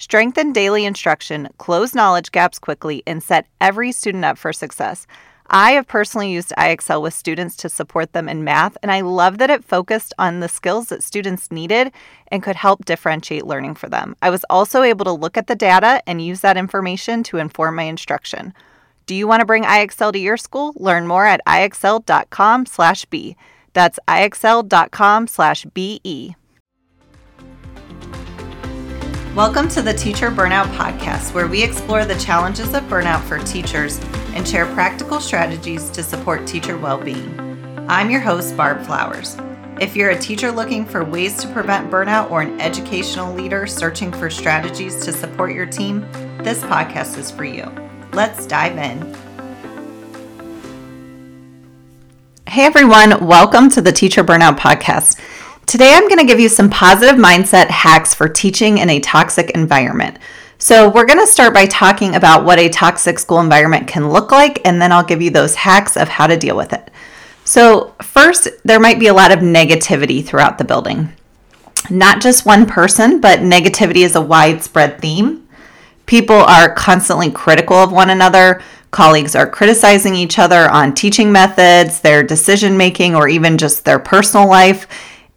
Strengthen daily instruction, close knowledge gaps quickly, and set every student up for success. I have personally used IXL with students to support them in math, and I love that it focused on the skills that students needed and could help differentiate learning for them. I was also able to look at the data and use that information to inform my instruction. Do you want to bring IXL to your school? Learn more at ixl.com/be. That's ixl.com/be. Welcome to the Teacher Burnout Podcast, where we explore the challenges of burnout for teachers and share practical strategies to support teacher well being. I'm your host, Barb Flowers. If you're a teacher looking for ways to prevent burnout or an educational leader searching for strategies to support your team, this podcast is for you. Let's dive in. Hey everyone, welcome to the Teacher Burnout Podcast. Today, I'm going to give you some positive mindset hacks for teaching in a toxic environment. So, we're going to start by talking about what a toxic school environment can look like, and then I'll give you those hacks of how to deal with it. So, first, there might be a lot of negativity throughout the building. Not just one person, but negativity is a widespread theme. People are constantly critical of one another. Colleagues are criticizing each other on teaching methods, their decision making, or even just their personal life.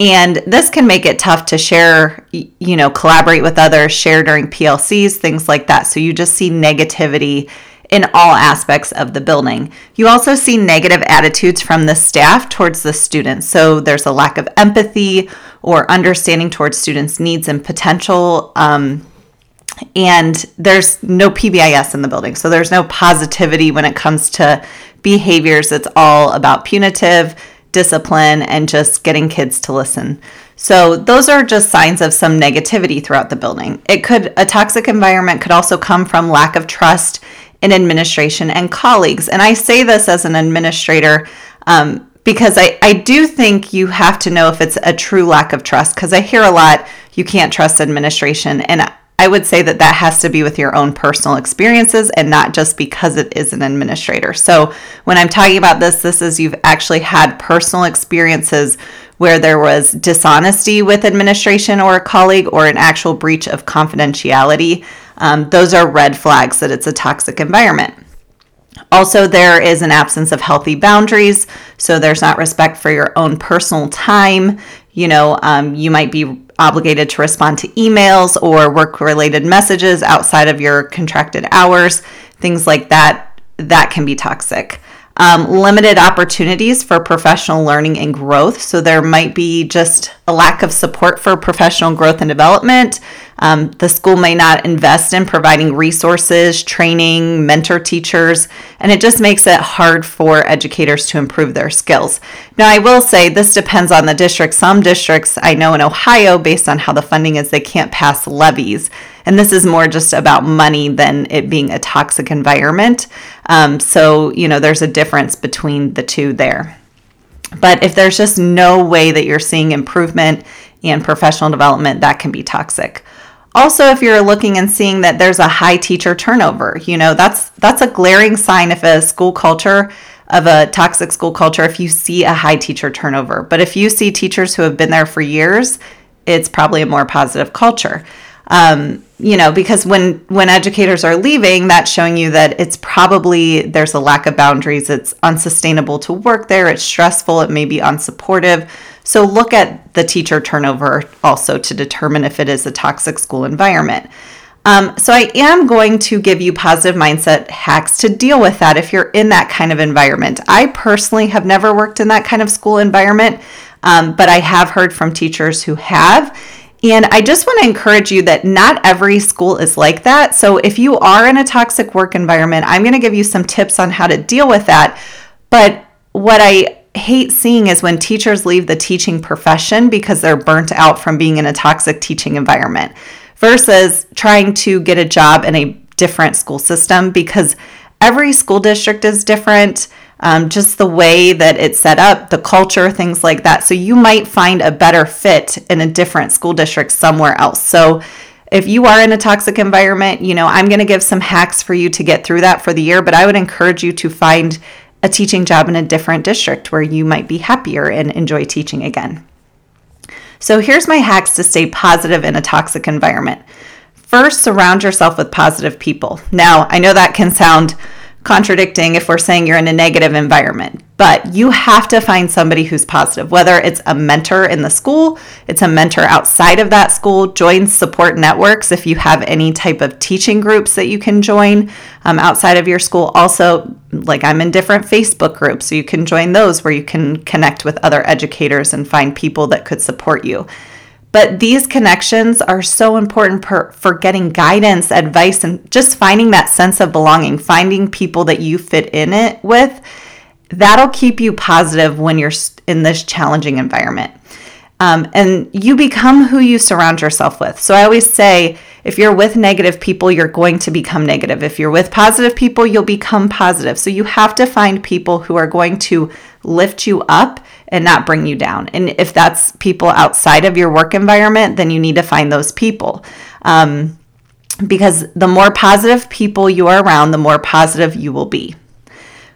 And this can make it tough to share, you know, collaborate with others, share during PLCs, things like that. So you just see negativity in all aspects of the building. You also see negative attitudes from the staff towards the students. So there's a lack of empathy or understanding towards students' needs and potential. Um, and there's no PBIS in the building. So there's no positivity when it comes to behaviors. It's all about punitive discipline, and just getting kids to listen. So those are just signs of some negativity throughout the building. It could a toxic environment could also come from lack of trust in administration and colleagues. And I say this as an administrator um, because I, I do think you have to know if it's a true lack of trust because I hear a lot you can't trust administration and I would say that that has to be with your own personal experiences and not just because it is an administrator. So, when I'm talking about this, this is you've actually had personal experiences where there was dishonesty with administration or a colleague or an actual breach of confidentiality. Um, those are red flags that it's a toxic environment. Also, there is an absence of healthy boundaries. So, there's not respect for your own personal time. You know, um, you might be obligated to respond to emails or work related messages outside of your contracted hours, things like that, that can be toxic. Um, limited opportunities for professional learning and growth. So there might be just a lack of support for professional growth and development. Um, the school may not invest in providing resources, training, mentor teachers, and it just makes it hard for educators to improve their skills. Now, I will say this depends on the district. Some districts I know in Ohio, based on how the funding is, they can't pass levies. And this is more just about money than it being a toxic environment. Um, so, you know, there's a difference between the two there. But if there's just no way that you're seeing improvement and professional development, that can be toxic. Also, if you're looking and seeing that there's a high teacher turnover, you know, that's that's a glaring sign of a school culture of a toxic school culture if you see a high teacher turnover. But if you see teachers who have been there for years, it's probably a more positive culture. Um, you know because when when educators are leaving that's showing you that it's probably there's a lack of boundaries it's unsustainable to work there it's stressful it may be unsupportive so look at the teacher turnover also to determine if it is a toxic school environment um, so i am going to give you positive mindset hacks to deal with that if you're in that kind of environment i personally have never worked in that kind of school environment um, but i have heard from teachers who have and I just want to encourage you that not every school is like that. So if you are in a toxic work environment, I'm going to give you some tips on how to deal with that. But what I hate seeing is when teachers leave the teaching profession because they're burnt out from being in a toxic teaching environment versus trying to get a job in a different school system because every school district is different. Um, just the way that it's set up, the culture, things like that. So you might find a better fit in a different school district somewhere else. So if you are in a toxic environment, you know, I'm going to give some hacks for you to get through that for the year, but I would encourage you to find a teaching job in a different district where you might be happier and enjoy teaching again. So here's my hacks to stay positive in a toxic environment. First, surround yourself with positive people. Now, I know that can sound contradicting if we're saying you're in a negative environment. But you have to find somebody who's positive, whether it's a mentor in the school, it's a mentor outside of that school. Join support networks if you have any type of teaching groups that you can join um, outside of your school. Also, like I'm in different Facebook groups, so you can join those where you can connect with other educators and find people that could support you. But these connections are so important per, for getting guidance, advice, and just finding that sense of belonging, finding people that you fit in it with. That'll keep you positive when you're in this challenging environment. Um, and you become who you surround yourself with. So I always say, if you're with negative people, you're going to become negative. If you're with positive people, you'll become positive. So you have to find people who are going to lift you up and not bring you down. And if that's people outside of your work environment, then you need to find those people. Um, because the more positive people you are around, the more positive you will be.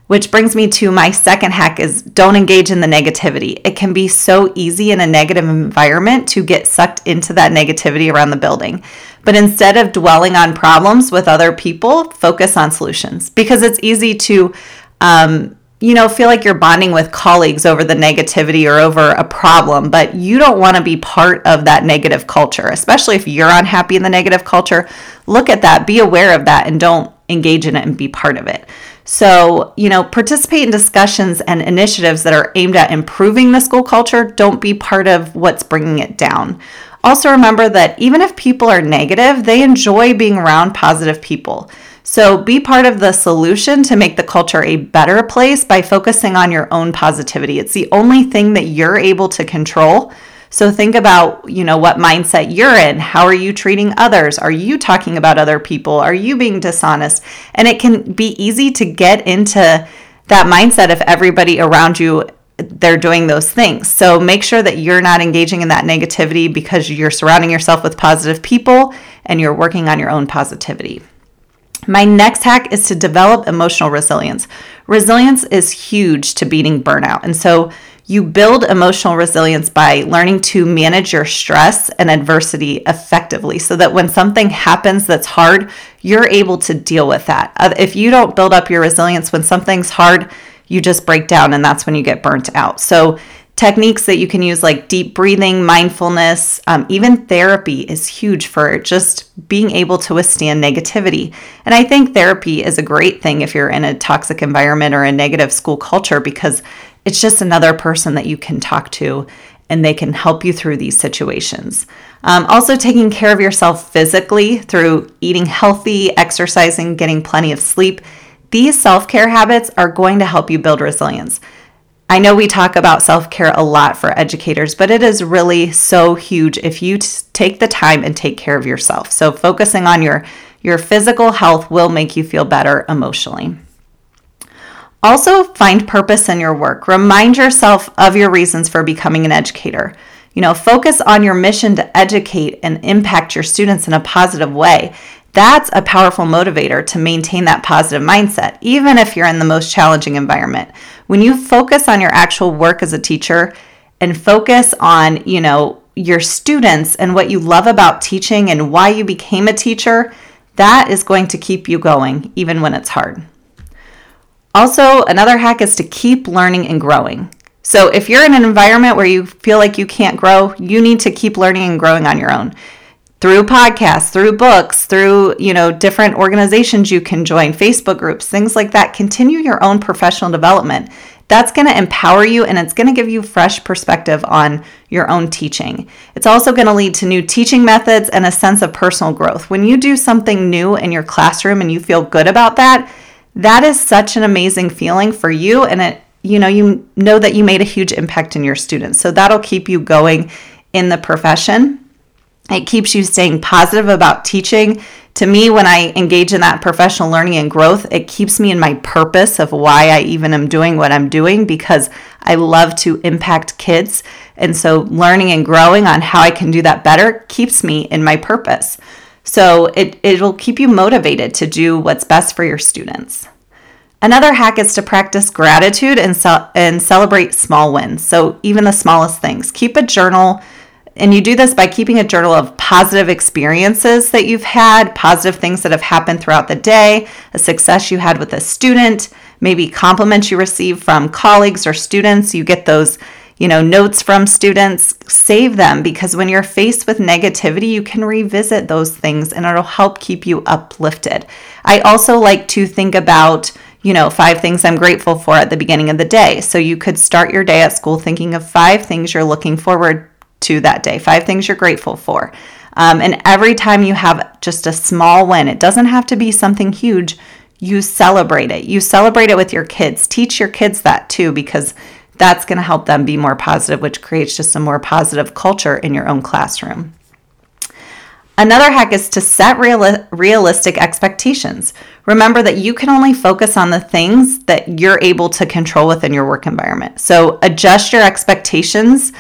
Which brings me to my second hack is don't engage in the negativity. It can be so easy in a negative environment to get sucked into that negativity around the building. But instead of dwelling on problems with other people, focus on solutions because it's easy to um, you know, feel like you're bonding with colleagues over the negativity or over a problem, but you don't want to be part of that negative culture, especially if you're unhappy in the negative culture. Look at that, be aware of that, and don't engage in it and be part of it. So, you know, participate in discussions and initiatives that are aimed at improving the school culture. Don't be part of what's bringing it down. Also, remember that even if people are negative, they enjoy being around positive people. So be part of the solution to make the culture a better place by focusing on your own positivity. It's the only thing that you're able to control. So think about, you know, what mindset you're in. How are you treating others? Are you talking about other people? Are you being dishonest? And it can be easy to get into that mindset if everybody around you they're doing those things. So make sure that you're not engaging in that negativity because you're surrounding yourself with positive people and you're working on your own positivity. My next hack is to develop emotional resilience. Resilience is huge to beating burnout. And so you build emotional resilience by learning to manage your stress and adversity effectively so that when something happens that's hard, you're able to deal with that. Uh, if you don't build up your resilience when something's hard, you just break down and that's when you get burnt out. So techniques that you can use like deep breathing mindfulness um, even therapy is huge for just being able to withstand negativity. And i think therapy is a great thing if you're in a toxic environment or a negative school culture because it's just another person that you can talk to and they can help you through these situations. Um, also taking care of yourself physically through eating healthy exercising getting plenty of sleep. These self-care habits are going to help you build resilience I know we talk about self care a lot for educators, but it is really so huge if you t- take the time and take care of yourself. So, focusing on your, your physical health will make you feel better emotionally. Also, find purpose in your work. Remind yourself of your reasons for becoming an educator. You know, focus on your mission to educate and impact your students in a positive way. That's a powerful motivator to maintain that positive mindset, even if you're in the most challenging environment. When you focus on your actual work as a teacher and focus on, you know, your students and what you love about teaching and why you became a teacher, that is going to keep you going even when it's hard. Also, another hack is to keep learning and growing. So, if you're in an environment where you feel like you can't grow, you need to keep learning and growing on your own through podcasts, through books, through, you know, different organizations you can join, Facebook groups, things like that. Continue your own professional development. That's going to empower you and it's going to give you fresh perspective on your own teaching. It's also going to lead to new teaching methods and a sense of personal growth. When you do something new in your classroom and you feel good about that, that is such an amazing feeling for you and it you know you know that you made a huge impact in your students. So that'll keep you going in the profession. It keeps you staying positive about teaching, To me, when I engage in that professional learning and growth, it keeps me in my purpose of why I even am doing what I'm doing because I love to impact kids. And so, learning and growing on how I can do that better keeps me in my purpose. So, it, it'll keep you motivated to do what's best for your students. Another hack is to practice gratitude and, ce- and celebrate small wins. So, even the smallest things. Keep a journal and you do this by keeping a journal of positive experiences that you've had, positive things that have happened throughout the day, a success you had with a student, maybe compliments you receive from colleagues or students. You get those, you know, notes from students. Save them because when you're faced with negativity, you can revisit those things and it'll help keep you uplifted. I also like to think about you know, five things I'm grateful for at the beginning of the day. So you could start your day at school thinking of five things you're looking forward to that day, five things you're grateful for. Um, and every time you have just a small win, it doesn't have to be something huge, you celebrate it. You celebrate it with your kids. Teach your kids that too, because that's going to help them be more positive, which creates just a more positive culture in your own classroom. Another hack is to set real, realistic expectations. Remember that you can only focus on the things that you're able to control within your work environment. So adjust your expectations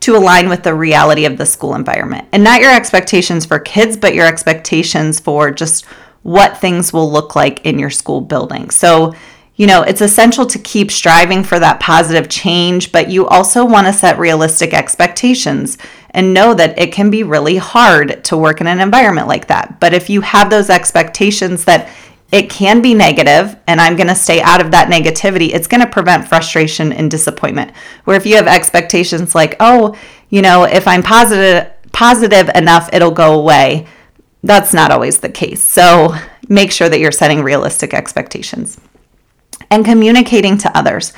to align with the reality of the school environment and not your expectations for kids, but your expectations for just what things will look like in your school building. So, you know, it's essential to keep striving for that positive change, but you also want to set realistic expectations and know that it can be really hard to work in an environment like that. But if you have those expectations that it can be negative and i'm going to stay out of that negativity it's going to prevent frustration and disappointment. Where if you have expectations like oh you know if i'm positive positive enough it'll go away that's not always the case. So make sure that you're setting realistic expectations. And communicating to others.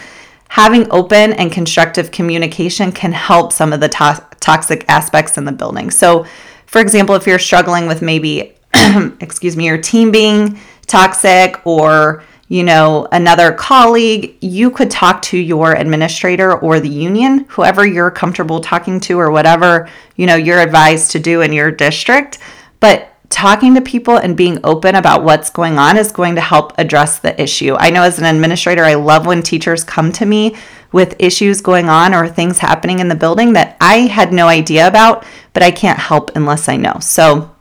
Having open and constructive communication can help some of the to- toxic aspects in the building. So for example if you're struggling with maybe excuse me your team being toxic or you know another colleague you could talk to your administrator or the union whoever you're comfortable talking to or whatever you know you're advised to do in your district. But talking to people and being open about what's going on is going to help address the issue. I know as an administrator i love when teachers come to me with issues going on or things happening in the building that i had no idea about but i can't help unless i know. So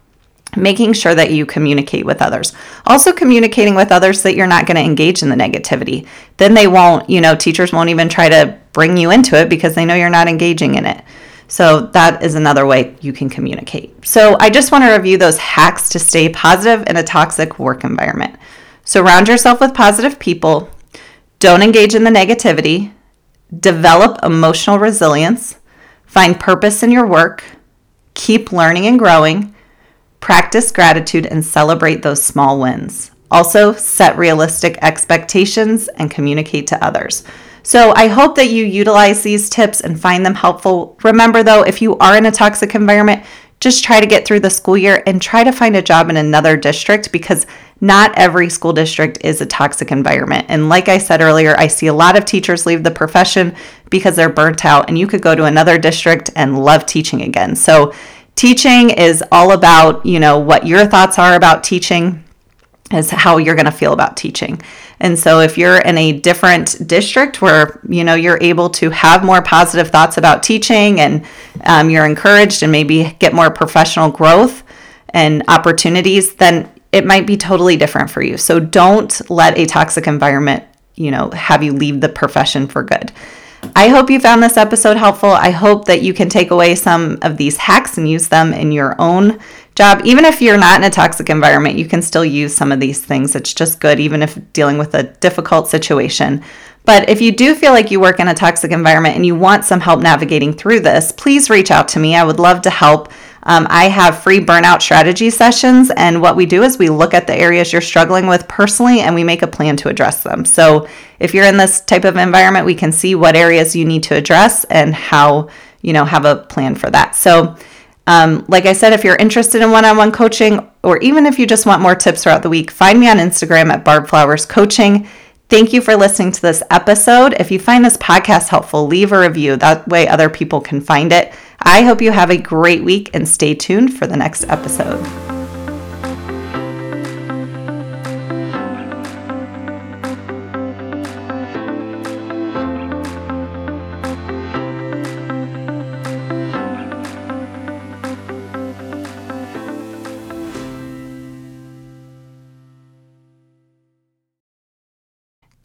making sure that you communicate with others. Also, communicating with others that you're not going to engage in the negativity. Then they won't, you know, teachers won't even try to bring you into it because they know you're not engaging in it. So, that is another way you can communicate. So, I just want to review those hacks to stay positive in a toxic work environment. Surround yourself with positive people, don't engage in the negativity, develop emotional resilience, find purpose in your work, keep learning and growing Practice gratitude and celebrate those small wins. Also, set realistic expectations and communicate to others. So, I hope that you utilize these tips and find them helpful. Remember, though, if you are in a toxic environment, just try to get through the school year and try to find a job in another district because not every school district is a toxic environment. And like I said earlier, I see a lot of teachers leave the profession because they're burnt out, and you could go to another district and love teaching again. So, teaching is all about, you know, what your thoughts are about teaching is how you're going to feel about teaching. And so if you're in a different district where, you know, you're able to have more positive thoughts about teaching and um, you're encouraged and maybe get more professional growth and opportunities, then it might be totally different for you. So don't let a toxic environment, you know, have you leave the profession for good. I hope you found this episode helpful. I hope that you can take away some of these hacks and use them in your own job. Even if you're not in a toxic environment, you can still use some of these things. It's just good, even if dealing with a difficult situation. But if you do feel like you work in a toxic environment and you want some help navigating through this, please reach out to me. I would love to help. Um, I have free burnout strategy sessions, and what we do is we look at the areas you're struggling with personally and we make a plan to address them. So, if you're in this type of environment, we can see what areas you need to address and how, you know, have a plan for that. So, um, like I said, if you're interested in one on one coaching, or even if you just want more tips throughout the week, find me on Instagram at Barb Flowers Coaching. Thank you for listening to this episode. If you find this podcast helpful, leave a review. That way, other people can find it. I hope you have a great week and stay tuned for the next episode.